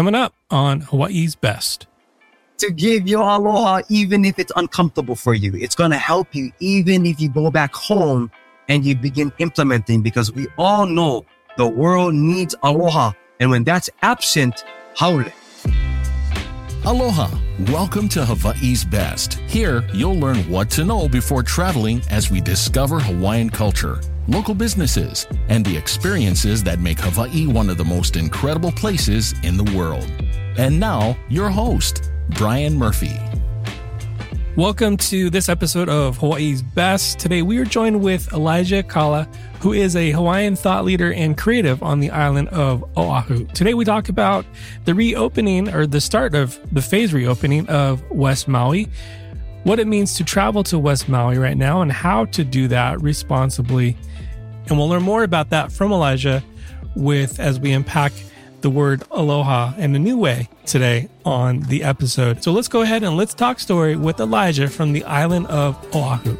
coming up on Hawaii's Best. To give your aloha, even if it's uncomfortable for you, it's going to help you, even if you go back home and you begin implementing, because we all know the world needs aloha. And when that's absent, haole. Aloha. Welcome to Hawaii's Best. Here, you'll learn what to know before traveling as we discover Hawaiian culture, local businesses, and the experiences that make Hawaii one of the most incredible places in the world. And now, your host, Brian Murphy. Welcome to this episode of Hawaii's Best. Today, we are joined with Elijah Kala who is a Hawaiian thought leader and creative on the island of Oahu. Today we talk about the reopening or the start of the phase reopening of West Maui, what it means to travel to West Maui right now, and how to do that responsibly. And we'll learn more about that from Elijah with as we unpack the word aloha in a new way today on the episode. So let's go ahead and let's talk story with Elijah from the island of Oahu.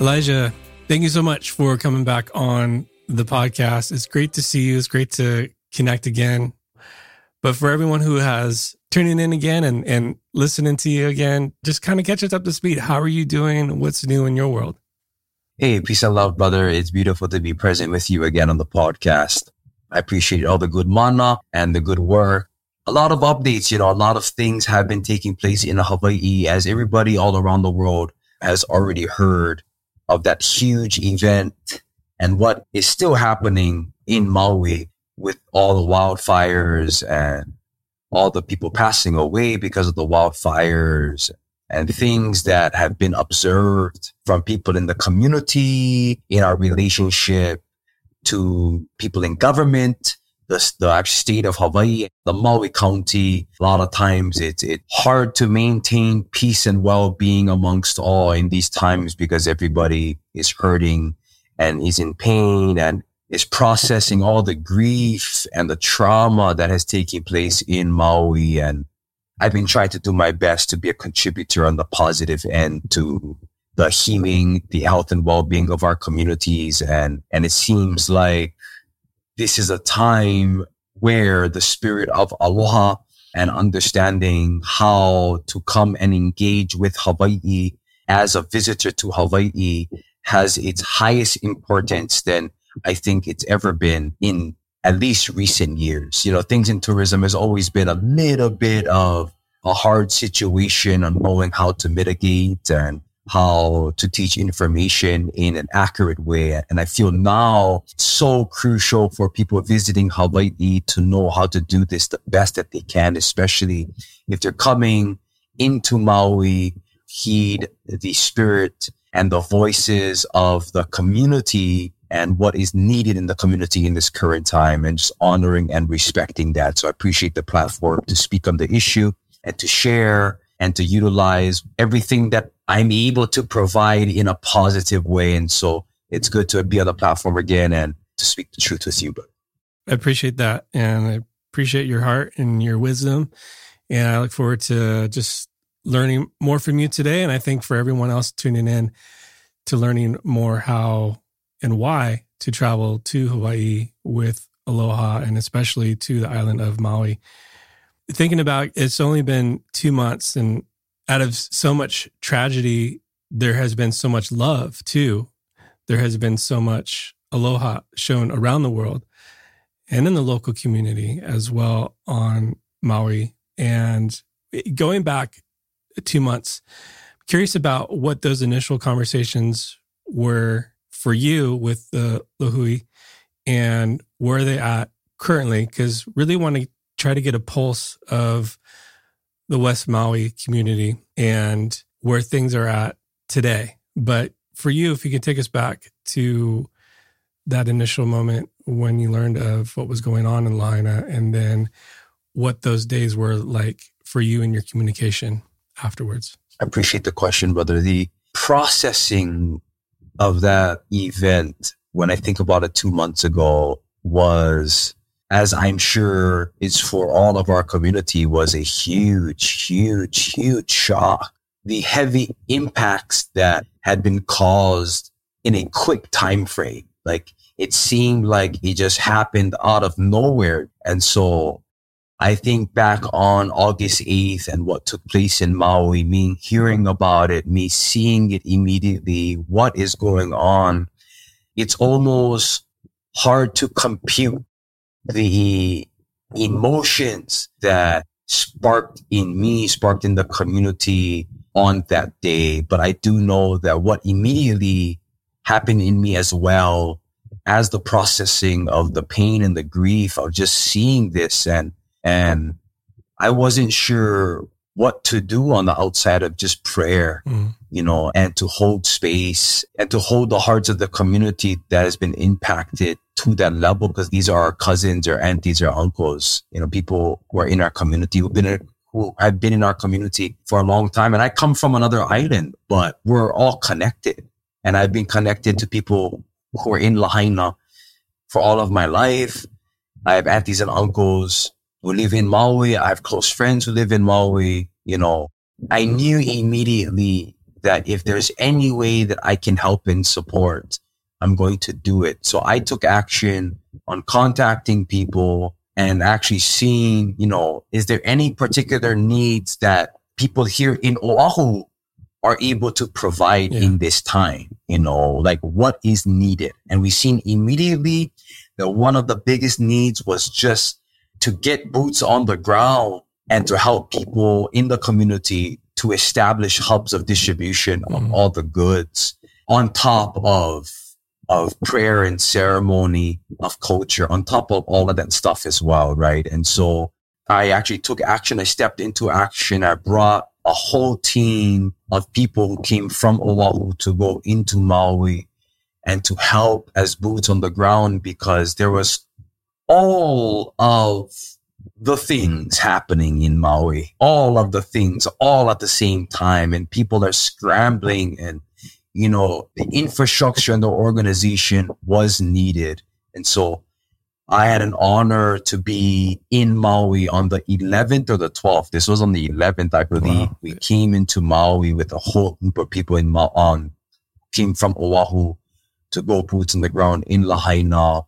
Elijah, thank you so much for coming back on the podcast. It's great to see you. It's great to connect again. But for everyone who has tuning in again and, and listening to you again, just kind of catch us up to speed. How are you doing? What's new in your world? Hey, peace and love, brother. It's beautiful to be present with you again on the podcast. I appreciate all the good mana and the good work. A lot of updates, you know, a lot of things have been taking place in Hawaii as everybody all around the world has already heard of that huge event and what is still happening in Maui with all the wildfires and all the people passing away because of the wildfires and things that have been observed from people in the community, in our relationship to people in government, the, the state of Hawaii, the Maui County. A lot of times it's, it's hard to maintain peace and well-being amongst all in these times because everybody is hurting and is in pain and is processing all the grief and the trauma that has taken place in Maui. And I've been trying to do my best to be a contributor on the positive end to the healing, the health and well-being of our communities. And, and it seems like this is a time where the spirit of aloha and understanding how to come and engage with Hawaii as a visitor to Hawaii has its highest importance than I think it's ever been in at least recent years. You know, things in tourism has always been a little bit of a hard situation on knowing how to mitigate and how to teach information in an accurate way. And I feel now so crucial for people visiting Hawaii to know how to do this the best that they can, especially if they're coming into Maui, heed the spirit and the voices of the community and what is needed in the community in this current time and just honoring and respecting that. So I appreciate the platform to speak on the issue and to share and to utilize everything that I'm able to provide in a positive way. And so it's good to be on the platform again and to speak the truth with you. But I appreciate that. And I appreciate your heart and your wisdom. And I look forward to just learning more from you today. And I think for everyone else tuning in to learning more how and why to travel to Hawaii with Aloha and especially to the island of Maui. Thinking about it's only been two months and out of so much tragedy, there has been so much love too. There has been so much aloha shown around the world and in the local community as well on Maui. And going back two months, curious about what those initial conversations were for you with the Lihue and where they at currently, because really want to try to get a pulse of the West Maui community and where things are at today. But for you, if you can take us back to that initial moment when you learned of what was going on in Lahaina and then what those days were like for you and your communication afterwards. I appreciate the question, brother. The processing of that event when I think about it two months ago was as I'm sure is for all of our community, was a huge, huge, huge shock. The heavy impacts that had been caused in a quick time frame. Like it seemed like it just happened out of nowhere. And so I think back on August 8th and what took place in Maui, me hearing about it, me seeing it immediately, what is going on. It's almost hard to compute the emotions that sparked in me, sparked in the community on that day. But I do know that what immediately happened in me as well as the processing of the pain and the grief of just seeing this and, and I wasn't sure what to do on the outside of just prayer, mm. you know, and to hold space and to hold the hearts of the community that has been impacted to that level because these are our cousins or aunties or uncles, you know, people who are in our community who've been in, who have been in our community for a long time. And I come from another island, but we're all connected. And I've been connected to people who are in Lahaina for all of my life. I have aunties and uncles who live in Maui. I have close friends who live in Maui. You know, I knew immediately that if there's any way that I can help and support, I'm going to do it. So I took action on contacting people and actually seeing, you know, is there any particular needs that people here in Oahu are able to provide yeah. in this time, you know, like what is needed. And we've seen immediately that one of the biggest needs was just to get boots on the ground and to help people in the community to establish hubs of distribution mm-hmm. of all the goods on top of of prayer and ceremony of culture on top of all of that stuff as well right? And so i actually took action. I stepped into action. I brought a whole team of people who came from oahu to go into maui and to help as boots on the ground because there was all of the things happening in Maui, all of the things all at the same time. And people are scrambling and, you know, the infrastructure and the organization was needed. And so I had an honor to be in Maui on the 11th or the 12th. This was on the 11th, I believe. Wow. We came into Maui with a whole group of people in Ma- on came from Oahu to go boots on the ground in Lahaina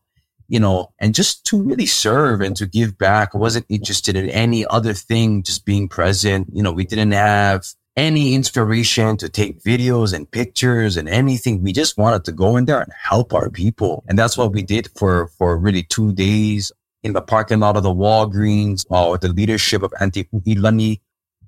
you know, and just to really serve and to give back. I wasn't interested in any other thing, just being present. You know, we didn't have any inspiration to take videos and pictures and anything. We just wanted to go in there and help our people. And that's what we did for, for really two days in the parking lot of the Walgreens, uh, with the leadership of Auntie Uilani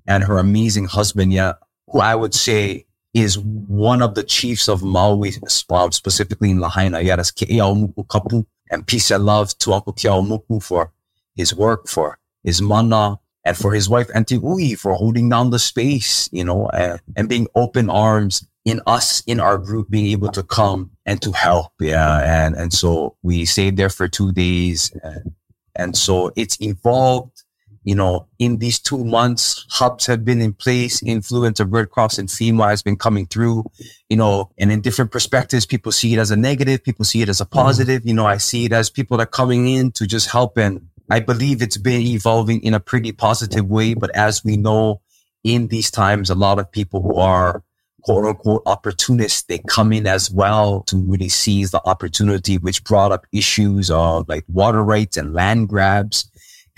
and her amazing husband, yeah, who I would say is one of the chiefs of Maui, specifically in Lahaina. Yeah, that's Ke'eaumoku Kapu and peace and love to Uncle Keaumoku for his work, for his mana, and for his wife Auntie Ui for holding down the space, you know, and, and being open arms in us, in our group, being able to come and to help. Yeah. And, and so we stayed there for two days. And, and so it's evolved you know, in these two months, hubs have been in place, influence of Red Cross and FEMA has been coming through, you know, and in different perspectives, people see it as a negative, people see it as a mm-hmm. positive. You know, I see it as people that are coming in to just help. And I believe it's been evolving in a pretty positive way. But as we know, in these times, a lot of people who are quote unquote opportunists, they come in as well to really seize the opportunity, which brought up issues of like water rights and land grabs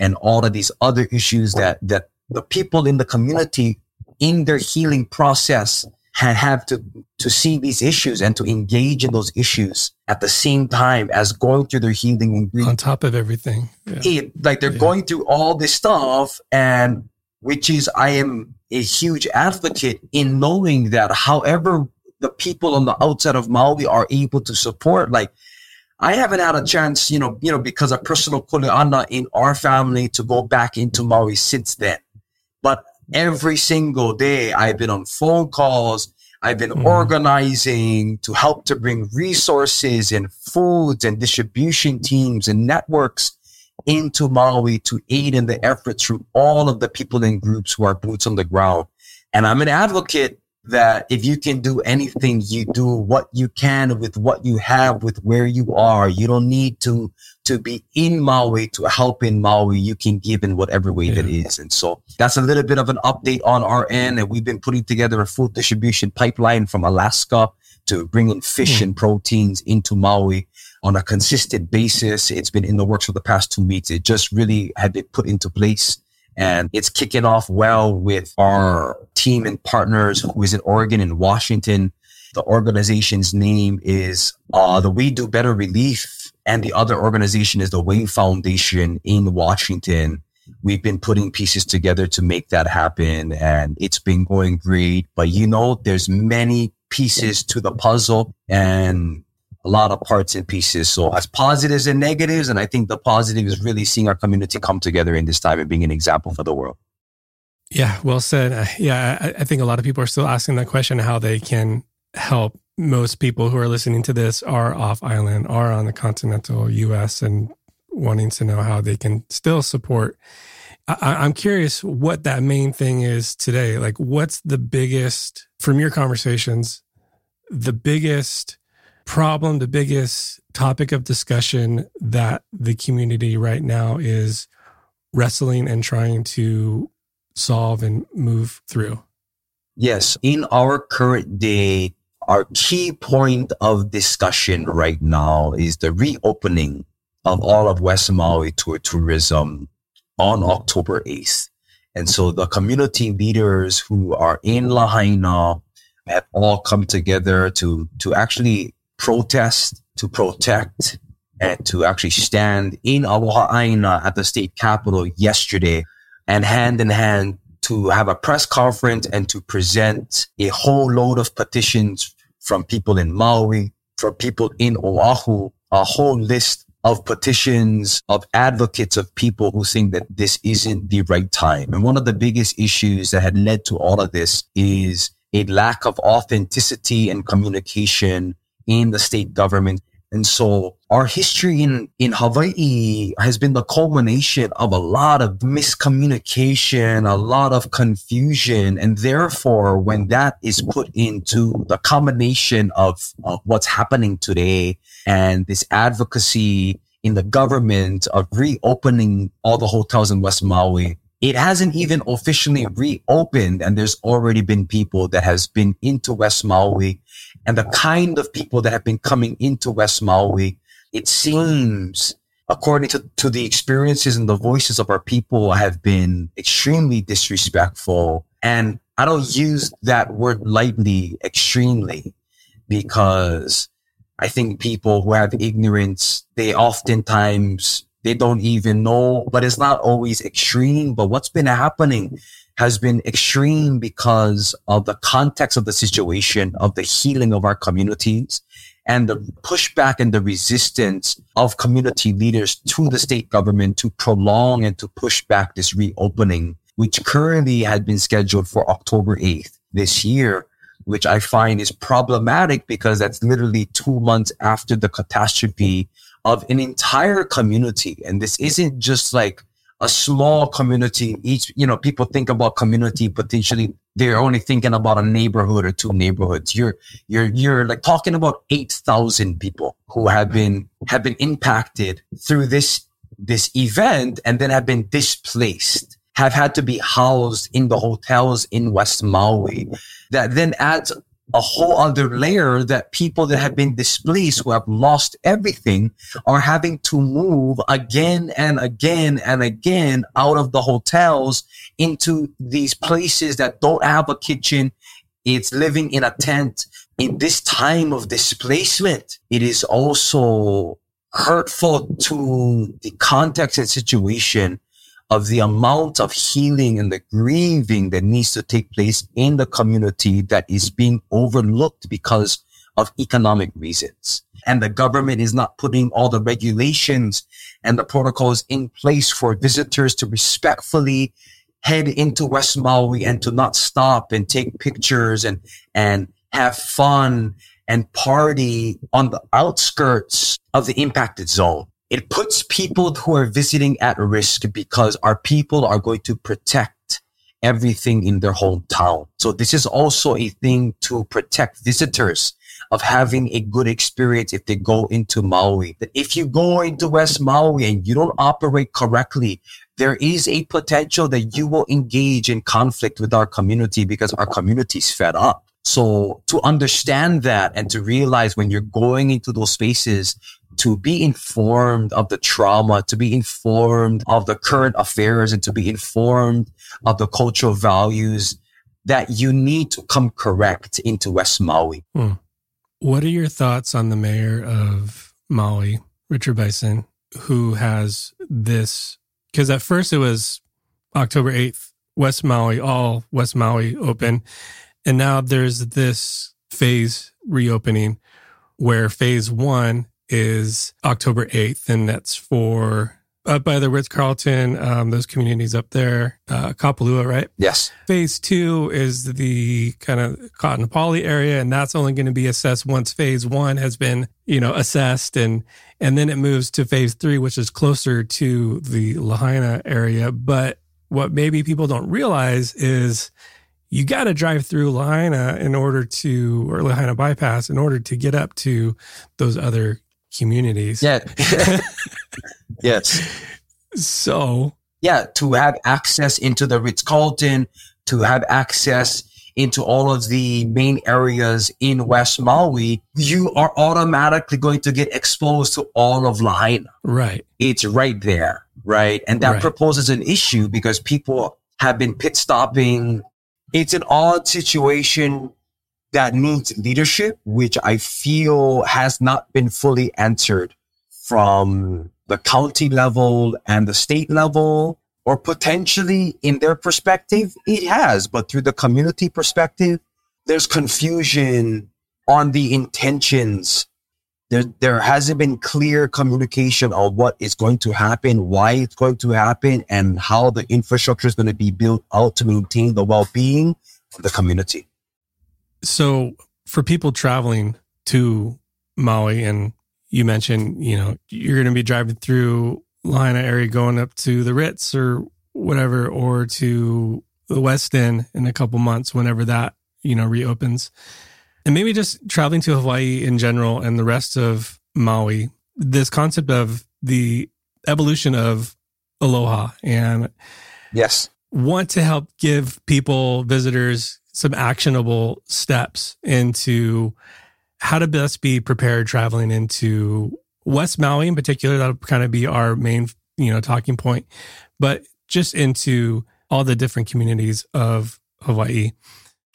and all of these other issues that, that the people in the community in their healing process had have to, to see these issues and to engage in those issues at the same time as going through their healing and grief. on top of everything. Yeah. It, like they're yeah. going through all this stuff and which is, I am a huge advocate in knowing that however the people on the outside of Maui are able to support, like I haven't had a chance, you know, you know, because of personal kuleana in our family to go back into Maui since then. But every single day I've been on phone calls. I've been mm. organizing to help to bring resources and foods and distribution teams and networks into Maui to aid in the efforts through all of the people and groups who are boots on the ground. And I'm an advocate that if you can do anything, you do what you can with what you have, with where you are. You don't need to, to be in Maui to help in Maui. You can give in whatever way yeah. that is. And so that's a little bit of an update on our end. And we've been putting together a food distribution pipeline from Alaska to bring in fish mm. and proteins into Maui on a consistent basis. It's been in the works for the past two weeks. It just really had been put into place and it's kicking off well with our team and partners who is in Oregon and Washington. The organization's name is uh, the We Do Better Relief, and the other organization is the Wave Foundation in Washington. We've been putting pieces together to make that happen, and it's been going great. But you know, there's many pieces to the puzzle, and a lot of parts and pieces. So as positives and negatives, and I think the positive is really seeing our community come together in this time and being an example for the world. Yeah, well said. Uh, yeah, I, I think a lot of people are still asking that question how they can help. Most people who are listening to this are off island, are on the continental U.S. and wanting to know how they can still support. I, I'm curious what that main thing is today. Like, what's the biggest from your conversations? The biggest problem, the biggest topic of discussion that the community right now is wrestling and trying to solve and move through? Yes. In our current day, our key point of discussion right now is the reopening of all of West Maui to tourism on October 8th. And so the community leaders who are in Lahaina have all come together to, to actually protest, to protect, and to actually stand in Aloha Aina at the state capitol yesterday and hand in hand to have a press conference and to present a whole load of petitions from people in Maui, from people in Oahu, a whole list of petitions of advocates of people who think that this isn't the right time. And one of the biggest issues that had led to all of this is a lack of authenticity and communication in the state government. And so our history in, in Hawaii has been the culmination of a lot of miscommunication, a lot of confusion. And therefore, when that is put into the combination of, of what's happening today and this advocacy in the government of reopening all the hotels in West Maui, it hasn't even officially reopened and there's already been people that has been into West Maui and the kind of people that have been coming into West Maui, it seems, according to, to the experiences and the voices of our people, have been extremely disrespectful. And I don't use that word lightly, extremely, because I think people who have ignorance, they oftentimes, they don't even know, but it's not always extreme. But what's been happening has been extreme because of the context of the situation, of the healing of our communities, and the pushback and the resistance of community leaders to the state government to prolong and to push back this reopening, which currently had been scheduled for October 8th this year, which I find is problematic because that's literally two months after the catastrophe of an entire community. And this isn't just like a small community. Each, you know, people think about community potentially. They're only thinking about a neighborhood or two neighborhoods. You're, you're, you're like talking about 8,000 people who have been, have been impacted through this, this event and then have been displaced, have had to be housed in the hotels in West Maui. That then adds a whole other layer that people that have been displaced, who have lost everything, are having to move again and again and again out of the hotels into these places that don't have a kitchen. It's living in a tent. In this time of displacement, it is also hurtful to the context and situation of the amount of healing and the grieving that needs to take place in the community that is being overlooked because of economic reasons. And the government is not putting all the regulations and the protocols in place for visitors to respectfully head into West Maui and to not stop and take pictures and, and have fun and party on the outskirts of the impacted zone. It puts people who are visiting at risk because our people are going to protect everything in their hometown. So this is also a thing to protect visitors of having a good experience if they go into Maui. That if you go into West Maui and you don't operate correctly, there is a potential that you will engage in conflict with our community because our community is fed up. So to understand that and to realize when you're going into those spaces, to be informed of the trauma, to be informed of the current affairs and to be informed of the cultural values that you need to come correct into West Maui. Hmm. What are your thoughts on the mayor of Maui, Richard Bissen, who has this? Because at first it was October 8th, West Maui, all West Maui open. And now there's this phase reopening where phase one is October 8th, and that's for up by the Ritz Carlton, um, those communities up there, uh, Kapalua, right? Yes. Phase two is the kind of Kaanapali area, and that's only going to be assessed once phase one has been, you know, assessed, and and then it moves to phase three, which is closer to the Lahaina area. But what maybe people don't realize is you got to drive through Lahaina in order to, or Lahaina bypass in order to get up to those other communities. Yeah. yes. So, yeah, to have access into the Ritz Carlton, to have access into all of the main areas in West Maui, you are automatically going to get exposed to all of Lahaina. Right. It's right there. Right. And that right. proposes an issue because people have been pit stopping it's an odd situation that needs leadership, which I feel has not been fully answered from the county level and the state level, or potentially in their perspective, it has, but through the community perspective, there's confusion on the intentions. There, there hasn't been clear communication on what is going to happen, why it's going to happen, and how the infrastructure is going to be built out to maintain the well-being of the community. So, for people traveling to Maui, and you mentioned, you know, you're going to be driving through Lahaina area, going up to the Ritz or whatever, or to the West End in a couple months, whenever that you know reopens. And maybe just traveling to Hawaii in general and the rest of Maui, this concept of the evolution of aloha and yes, want to help give people, visitors, some actionable steps into how to best be prepared traveling into West Maui in particular. That'll kind of be our main, you know, talking point, but just into all the different communities of Hawaii.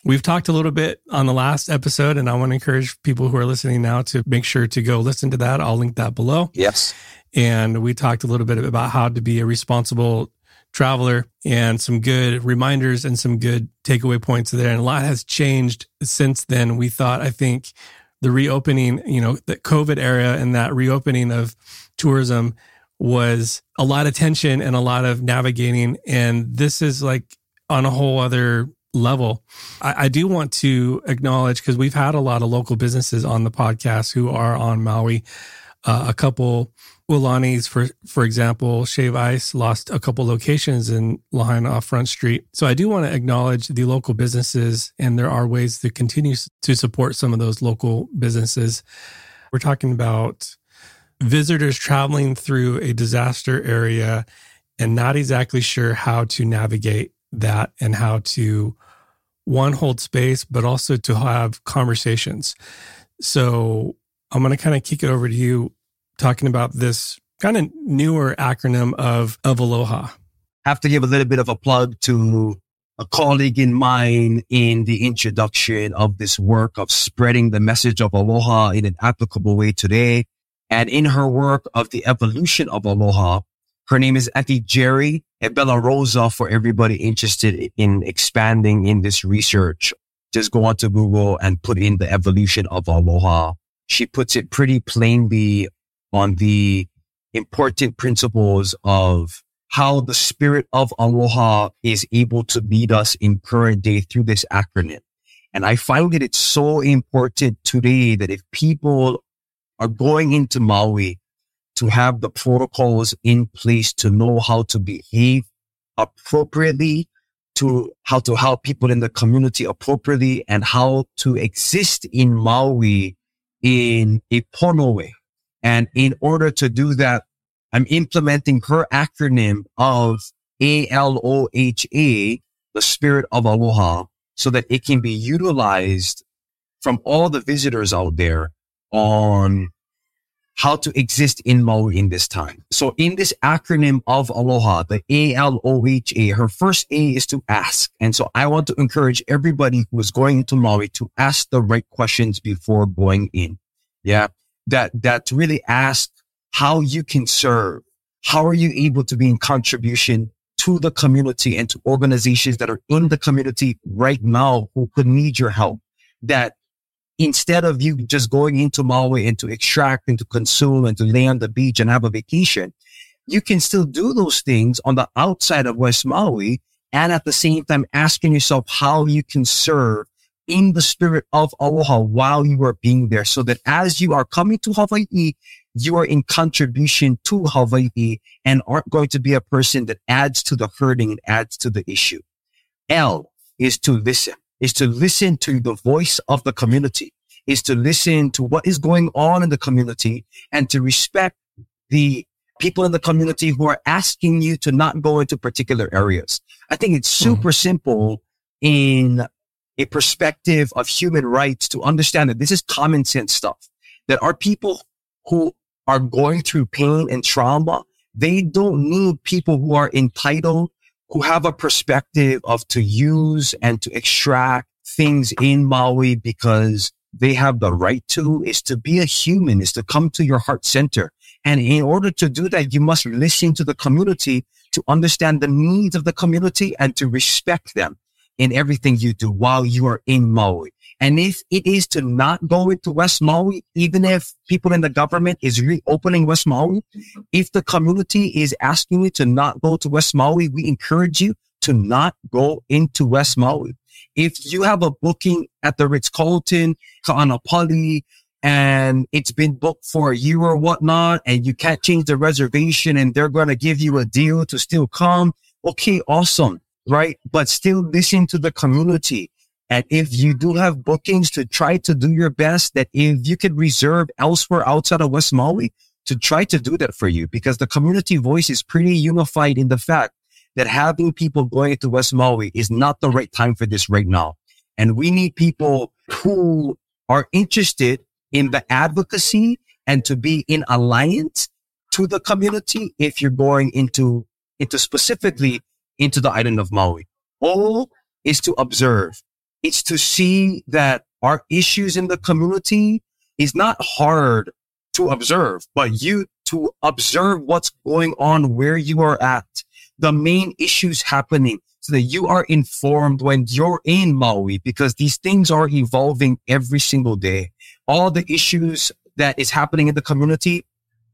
We've talked a little bit on the last episode, and I want to encourage people who are listening now to make sure to go listen to that. I'll link that below. Yes. And we talked a little bit about how to be a responsible traveler and some good reminders and some good takeaway points there. And a lot has changed since then. We thought, I think, the reopening, you know, the COVID era and that reopening of tourism was a lot of tension and a lot of navigating. And this is like on a whole other level. I, I do want to acknowledge because we've had a lot of local businesses on the podcast who are on Maui. Uh, a couple Ululani's, for for example, Shave Ice lost a couple locations in Lahaina off Front Street. So I do want to acknowledge the local businesses, and there are ways to continue to support some of those local businesses. We're talking about visitors traveling through a disaster area and not exactly sure how to navigate that and how to one hold space, but also to have conversations. So I'm going to kind of kick it over to you talking about this kind of newer acronym of, of Aloha. Have to give a little bit of a plug to a colleague in mine in the introduction of this work of spreading the message of Aloha in an applicable way today. And in her work of the evolution of Aloha, her name is Auntie Jerry and Bella Rosa for everybody interested in expanding in this research. Just go onto Google and put in the evolution of aloha. She puts it pretty plainly on the important principles of how the spirit of aloha is able to lead us in current day through this acronym. And I find that it's so important today that if people are going into Maui to have the protocols in place to know how to behave appropriately, to how to help people in the community appropriately and how to exist in Maui in a pono way. And in order to do that, I'm implementing her acronym of A-L-O-H-A, the spirit of aloha, so that it can be utilized from all the visitors out there on how to exist in Maui in this time. So in this acronym of Aloha, the A-L-O-H-A, her first A is to ask. And so I want to encourage everybody who is going into Maui to ask the right questions before going in. Yeah. That, that really ask how you can serve. How are you able to be in contribution to the community and to organizations that are in the community right now who could need your help? That instead of you just going into Maui and to extract and to consume and to lay on the beach and have a vacation, you can still do those things on the outside of West Maui and at the same time asking yourself how you can serve in the spirit of aloha while you are being there so that as you are coming to Hawaii, you are in contribution to Hawaii and aren't going to be a person that adds to the hurting and adds to the issue. L is to listen is to listen to the voice of the community, is to listen to what is going on in the community and to respect the people in the community who are asking you to not go into particular areas. I think it's hmm. super mm-hmm. simple in a perspective of human rights to understand that this is common sense stuff, that our people who are going through pain and trauma, they don't need people who are entitled who have a perspective of to use and to extract things in Maui because they have the right to is to be a human, is to come to your heart center. And in order to do that, you must listen to the community to understand the needs of the community and to respect them in everything you do while you are in Maui. And if it is to not go into West Maui, even if people in the government is reopening West Maui, if the community is asking you to not go to West Maui, we encourage you to not go into West Maui. If you have a booking at the Ritz Carlton, Ka'anapali, and it's been booked for a year or whatnot, and you can't change the reservation and they're going to give you a deal to still come. Okay, awesome. Right. But still listen to the community and if you do have bookings to try to do your best, that if you could reserve elsewhere outside of West Maui to try to do that for you, because the community voice is pretty unified in the fact that having people going to West Maui is not the right time for this right now. And we need people who are interested in the advocacy and to be in alliance to the community if you're going into, into specifically into the island of Maui. All is to observe it's to see that our issues in the community is not hard to observe, but you to observe what's going on where you are at, the main issues happening so that you are informed when you're in Maui because these things are evolving every single day. All the issues that is happening in the community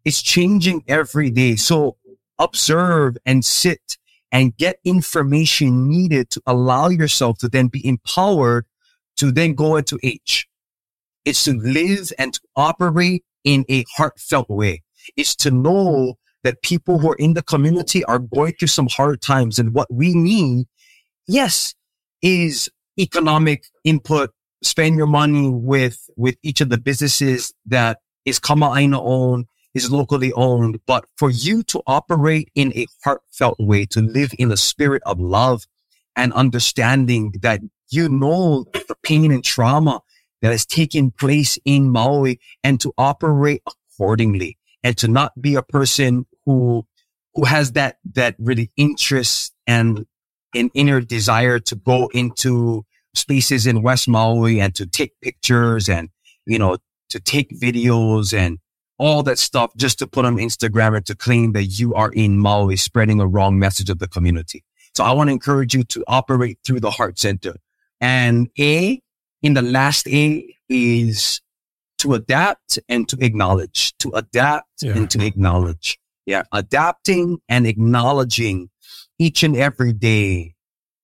is changing every day. So observe and sit and get information needed to allow yourself to then be empowered to then go into H. It's to live and to operate in a heartfelt way. It's to know that people who are in the community are going through some hard times and what we need, yes, is economic input. Spend your money with, with each of the businesses that is Kama'aina owned is locally owned, but for you to operate in a heartfelt way, to live in a spirit of love and understanding that you know the pain and trauma that has taken place in Maui and to operate accordingly and to not be a person who, who has that, that really interest and an inner desire to go into spaces in West Maui and to take pictures and, you know, to take videos and all that stuff just to put on Instagram and to claim that you are in Maui spreading a wrong message of the community. So I want to encourage you to operate through the heart center. And A in the last A is to adapt and to acknowledge, to adapt yeah. and to acknowledge. Yeah. Adapting and acknowledging each and every day.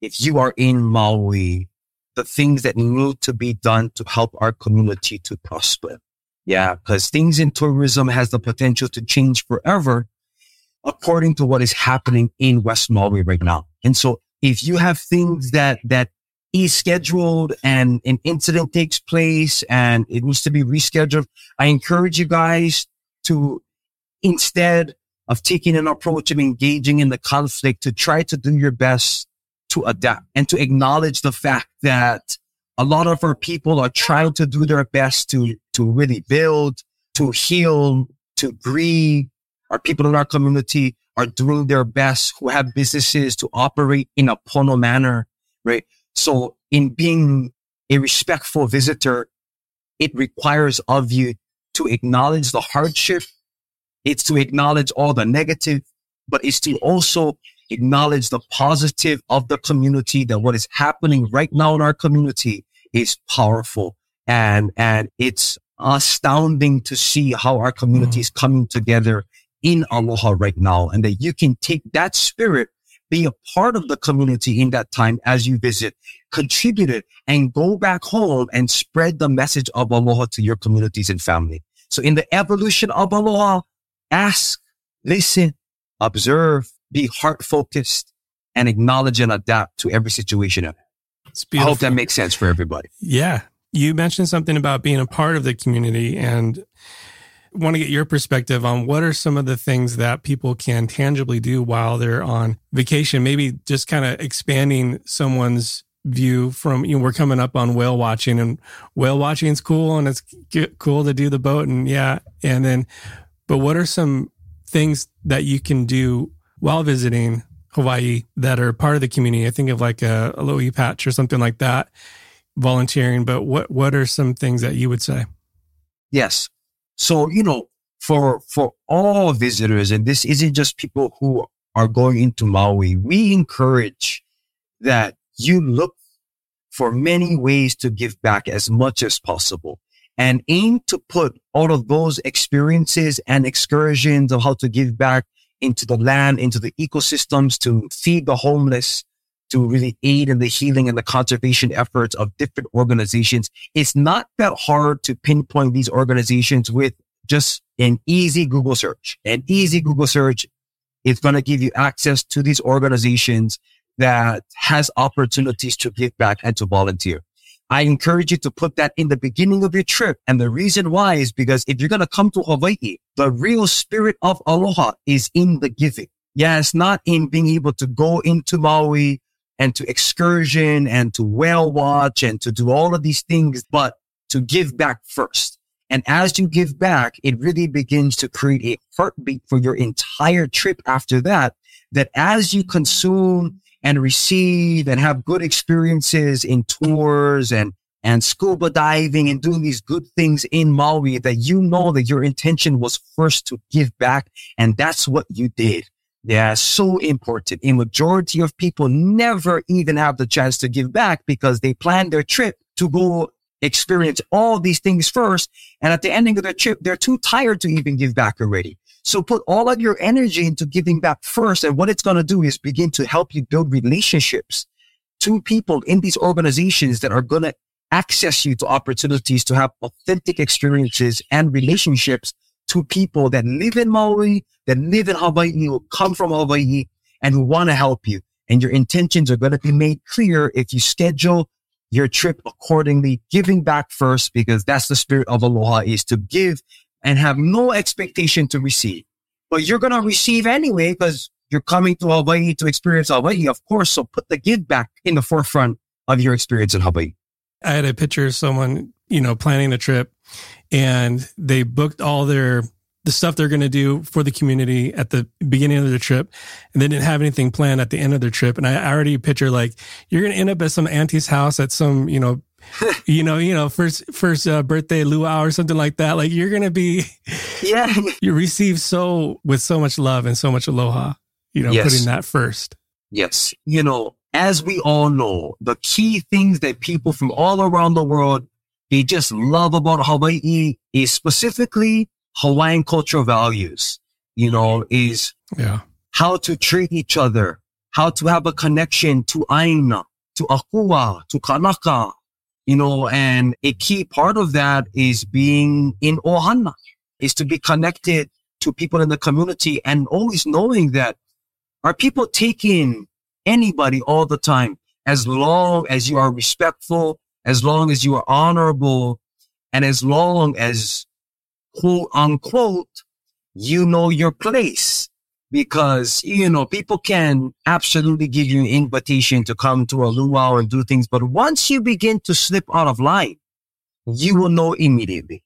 If you are in Maui, the things that need to be done to help our community to prosper. Yeah, because things in tourism has the potential to change forever according to what is happening in West Maui right now. And so if you have things that, that is scheduled and an incident takes place and it needs to be rescheduled, I encourage you guys to instead of taking an approach of engaging in the conflict to try to do your best to adapt and to acknowledge the fact that a lot of our people are trying to do their best to, to really build, to heal, to grieve. Our people in our community are doing their best who have businesses to operate in a pono manner, right? So in being a respectful visitor, it requires of you to acknowledge the hardship. It's to acknowledge all the negative, but it's to also acknowledge the positive of the community that what is happening right now in our community is powerful and, and it's astounding to see how our community mm. is coming together in Aloha right now and that you can take that spirit be a part of the community in that time as you visit, contribute it and go back home and spread the message of aloha to your communities and family. So in the evolution of aloha, ask, listen, observe, be heart focused and acknowledge and adapt to every situation. I hope that makes sense for everybody. Yeah. You mentioned something about being a part of the community and want to get your perspective on what are some of the things that people can tangibly do while they're on vacation. Maybe just kind of expanding someone's view from you know we're coming up on whale watching and whale watching is cool and it's cool to do the boat and yeah and then but what are some things that you can do while visiting Hawaii that are part of the community I think of like a, a Alohi patch or something like that volunteering but what what are some things that you would say? Yes. So, you know, for, for all visitors, and this isn't just people who are going into Maui, we encourage that you look for many ways to give back as much as possible and aim to put all of those experiences and excursions of how to give back into the land, into the ecosystems to feed the homeless, to really aid in the healing and the conservation efforts of different organizations. It's not that hard to pinpoint these organizations with just an easy Google search. An easy Google search is going to give you access to these organizations that has opportunities to give back and to volunteer. I encourage you to put that in the beginning of your trip. And the reason why is because if you're going to come to Hawaii, the real spirit of aloha is in the giving. Yeah, not in being able to go into Maui, and to excursion and to whale watch and to do all of these things, but to give back first. And as you give back, it really begins to create a heartbeat for your entire trip after that, that as you consume and receive and have good experiences in tours and and scuba diving and doing these good things in Maui that you know that your intention was first to give back. And that's what you did. Yeah, so important. A majority of people never even have the chance to give back because they plan their trip to go experience all these things first. And at the ending of their trip, they're too tired to even give back already. So put all of your energy into giving back first. And what it's going to do is begin to help you build relationships to people in these organizations that are going to access you to opportunities to have authentic experiences and relationships to people that live in Maui, that live in Hawaii, who come from Hawaii and who want to help you. And your intentions are going to be made clear if you schedule your trip accordingly, giving back first, because that's the spirit of aloha is to give and have no expectation to receive. But you're going to receive anyway, because you're coming to Hawaii to experience Hawaii, of course. So put the give back in the forefront of your experience in Hawaii. I had a picture of someone, you know, planning the trip. And they booked all their the stuff they're going to do for the community at the beginning of their trip. And they didn't have anything planned at the end of their trip. And i already picture like you're going to end up at some auntie's house at some you know you know you know first first uh, birthday luau or something like that. Like you're going to be yeah you receive so with so much love and so much aloha you know yes. putting that first. Yes. You know as we all know the key things that people from all around the world they just love about Hawaii is specifically Hawaiian cultural values, you know, is yeah. how to treat each other, how to have a connection to Aina, to Akua, to Kanaka, you know, and a key part of that is being in Ohana, is to be connected to people in the community and always knowing that are people taking anybody all the time as long as you are respectful as long as you are honorable and as long as quote unquote, you know your place because, you know, people can absolutely give you an invitation to come to a luau and do things. But once you begin to slip out of line, you will know immediately.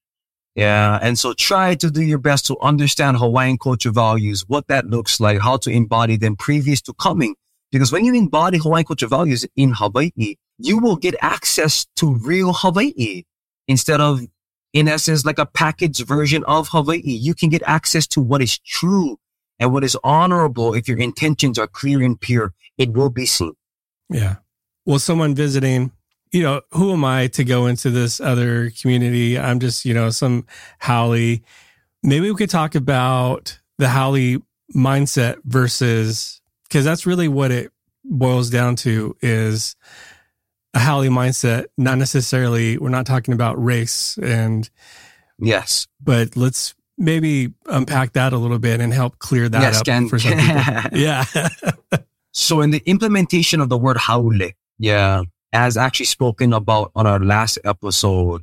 Yeah. And so try to do your best to understand Hawaiian culture values, what that looks like, how to embody them previous to coming. Because when you embody Hawaiian culture values in Hawaii, you will get access to real Hawaii instead of, in essence, like a packaged version of Hawaii. You can get access to what is true and what is honorable. If your intentions are clear and pure, it will be seen. Yeah. Well, someone visiting, you know, who am I to go into this other community? I'm just, you know, some haole. Maybe we could talk about the haole mindset versus, because that's really what it boils down to is a haole mindset, not necessarily, we're not talking about race and yes, but let's maybe unpack that a little bit and help clear that yes, up can, for some people. yeah. so in the implementation of the word haole, yeah, as actually spoken about on our last episode,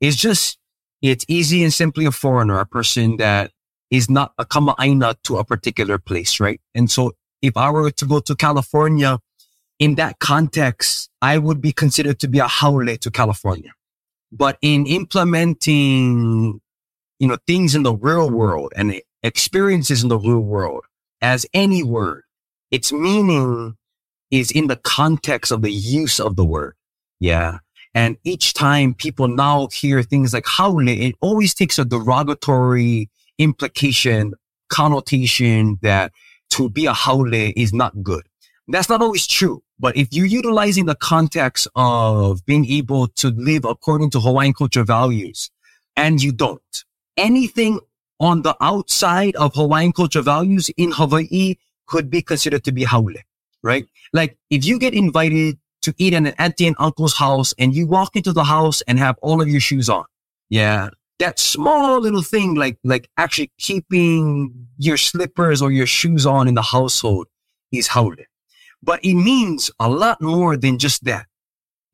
it's just, it's easy and simply a foreigner, a person that is not a kama'aina to a particular place, right? And so if I were to go to California in that context, I would be considered to be a haole to California. But in implementing, you know, things in the real world and experiences in the real world as any word, its meaning is in the context of the use of the word. Yeah. And each time people now hear things like haole, it always takes a derogatory implication, connotation that to be a haole is not good. That's not always true. But if you're utilizing the context of being able to live according to Hawaiian culture values and you don't, anything on the outside of Hawaiian culture values in Hawaii could be considered to be haole, right? Like if you get invited to eat at an auntie and uncle's house and you walk into the house and have all of your shoes on. Yeah. That small little thing, like, like actually keeping your slippers or your shoes on in the household is haole. But it means a lot more than just that.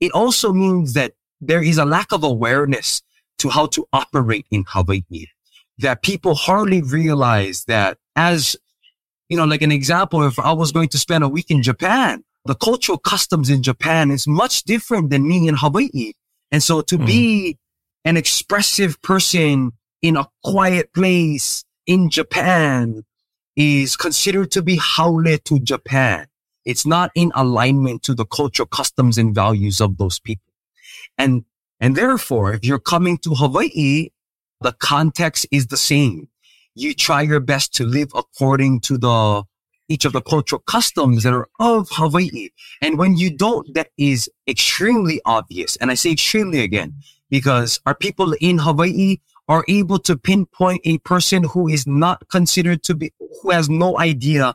It also means that there is a lack of awareness to how to operate in Hawaii. That people hardly realize that as, you know, like an example, if I was going to spend a week in Japan, the cultural customs in Japan is much different than me in Hawaii. And so to mm. be an expressive person in a quiet place in Japan is considered to be haole to Japan. It's not in alignment to the cultural customs and values of those people. And, and therefore, if you're coming to Hawaii, the context is the same. You try your best to live according to the, each of the cultural customs that are of Hawaii. And when you don't, that is extremely obvious. And I say extremely again, because our people in Hawaii are able to pinpoint a person who is not considered to be, who has no idea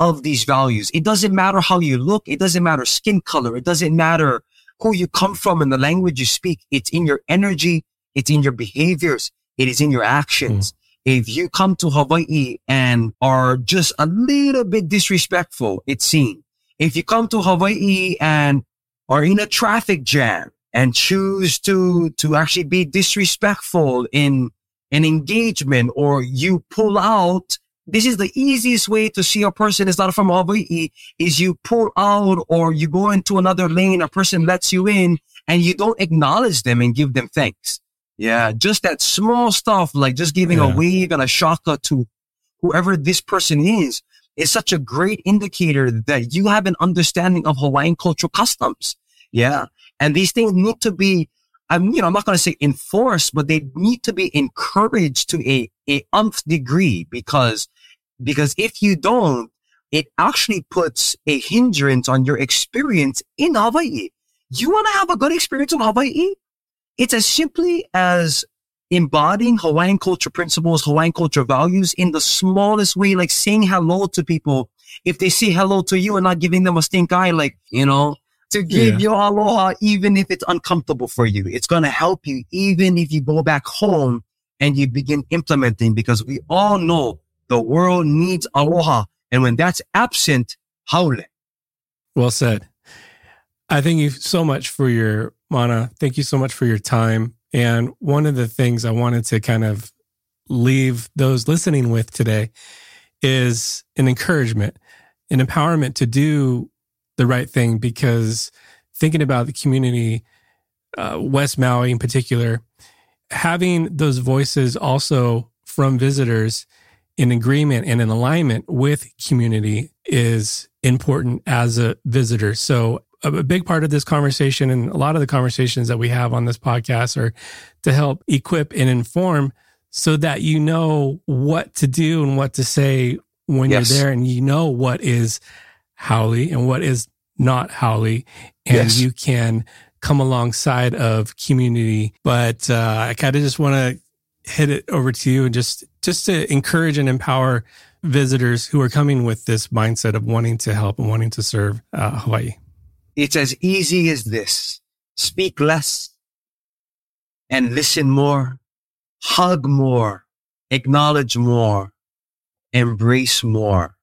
of these values. It doesn't matter how you look. It doesn't matter skin color. It doesn't matter who you come from and the language you speak. It's in your energy. It's in your behaviors. It is in your actions. Mm. If you come to Hawaii and are just a little bit disrespectful, it's seen. If you come to Hawaii and are in a traffic jam and choose to, to actually be disrespectful in an engagement or you pull out this is the easiest way to see a person is not from Hawaii is you pull out or you go into another lane, a person lets you in and you don't acknowledge them and give them thanks. Yeah. Just that small stuff, like just giving yeah. a wave and a shaka to whoever this person is, is such a great indicator that you have an understanding of Hawaiian cultural customs. Yeah. And these things need to be, I'm, you know, I'm not going to say enforced, but they need to be encouraged to a, a umph degree because because if you don't, it actually puts a hindrance on your experience in Hawaii. You want to have a good experience in Hawaii? It's as simply as embodying Hawaiian culture principles, Hawaiian culture values in the smallest way, like saying hello to people. If they say hello to you and not giving them a stink eye, like, you know, to give yeah. you aloha, even if it's uncomfortable for you. It's going to help you, even if you go back home and you begin implementing because we all know the world needs aloha. And when that's absent, haole. Well said. I thank you so much for your mana. Thank you so much for your time. And one of the things I wanted to kind of leave those listening with today is an encouragement, an empowerment to do the right thing because thinking about the community, uh, West Maui in particular, having those voices also from visitors in agreement and in alignment with community is important as a visitor. So a big part of this conversation and a lot of the conversations that we have on this podcast are to help equip and inform so that you know what to do and what to say when yes. you're there and you know what is haole and what is not haole and yes. you can come alongside of community but uh, i kind of just want to hit it over to you and just just to encourage and empower visitors who are coming with this mindset of wanting to help and wanting to serve uh, hawaii it's as easy as this. Speak less and listen more, hug more, acknowledge more, embrace more,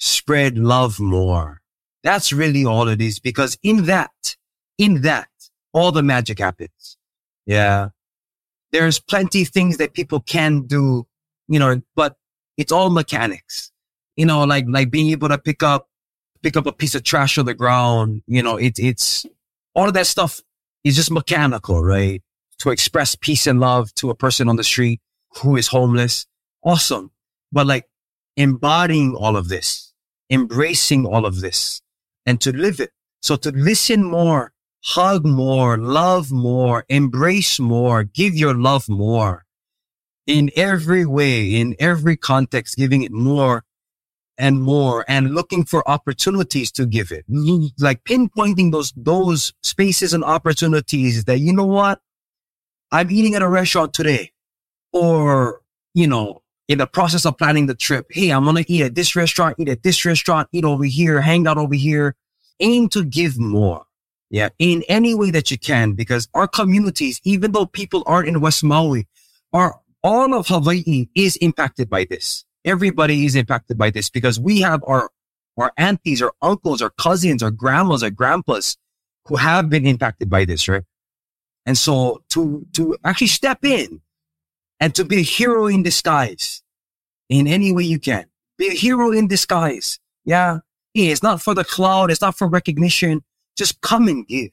spread love more. That's really all it is because in that, in that, all the magic happens. Yeah. There's plenty things that people can do, you know, but it's all mechanics, you know, like, like being able to pick up pick up a piece of trash on the ground. You know, it's, it's all of that stuff is just mechanical, right? To express peace and love to a person on the street who is homeless. Awesome. But like embodying all of this, embracing all of this and to live it. So to listen more, hug more, love more, embrace more, give your love more in every way, in every context, giving it more and more and looking for opportunities to give it. Like pinpointing those, those spaces and opportunities that, you know what? I'm eating at a restaurant today or, you know, in the process of planning the trip. Hey, I'm to eat at this restaurant, eat at this restaurant, eat over here, hang out over here. Aim to give more. Yeah. In any way that you can, because our communities, even though people aren't in West Maui, are all of Hawaii is impacted by this everybody is impacted by this because we have our, our aunties, our uncles, our cousins, our grandmas, our grandpas who have been impacted by this, right? And so to, to actually step in and to be a hero in disguise in any way you can, be a hero in disguise. Yeah. It's not for the cloud. It's not for recognition. Just come and give,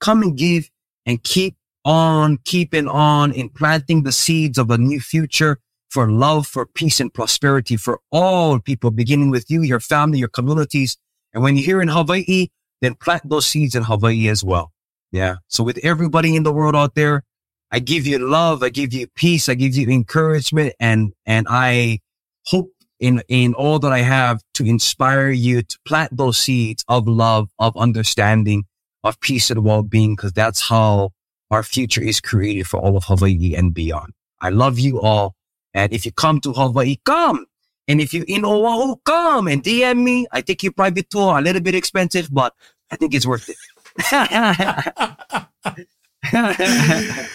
come and give and keep on keeping on in planting the seeds of a new future for love, for peace and prosperity for all people, beginning with you, your family, your communities. And when you're here in Hawaii, then plant those seeds in Hawaii as well. Yeah. So with everybody in the world out there, I give you love. I give you peace. I give you encouragement and, and I hope in, in all that I have to inspire you to plant those seeds of love, of understanding, of peace and well-being, because that's how our future is created for all of Hawaii and beyond. I love you all. And if you come to Hawaii, come. And if you're in Oahu, come and DM me. I take you private tour, a little bit expensive, but I think it's worth it.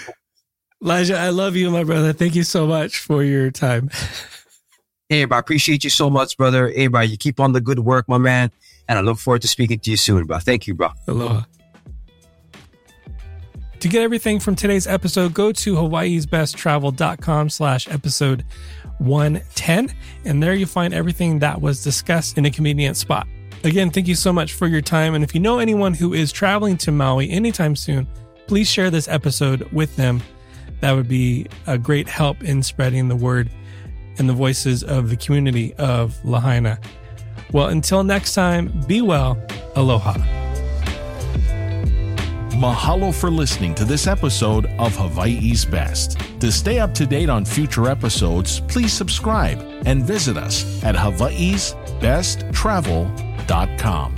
Elijah, I love you, my brother. Thank you so much for your time. hey, bro, I appreciate you so much, brother. Hey, bro, you keep on the good work, my man. And I look forward to speaking to you soon, bro. Thank you, bro. Aloha. To get everything from today's episode, go to hawaiisbesttravel.com slash episode 110. And there you'll find everything that was discussed in a convenient spot. Again, thank you so much for your time. And if you know anyone who is traveling to Maui anytime soon, please share this episode with them. That would be a great help in spreading the word and the voices of the community of Lahaina. Well, until next time, be well. Aloha. Mahalo for listening to this episode of Hawaii's Best. To stay up to date on future episodes, please subscribe and visit us at hawaiisbesttravel.com.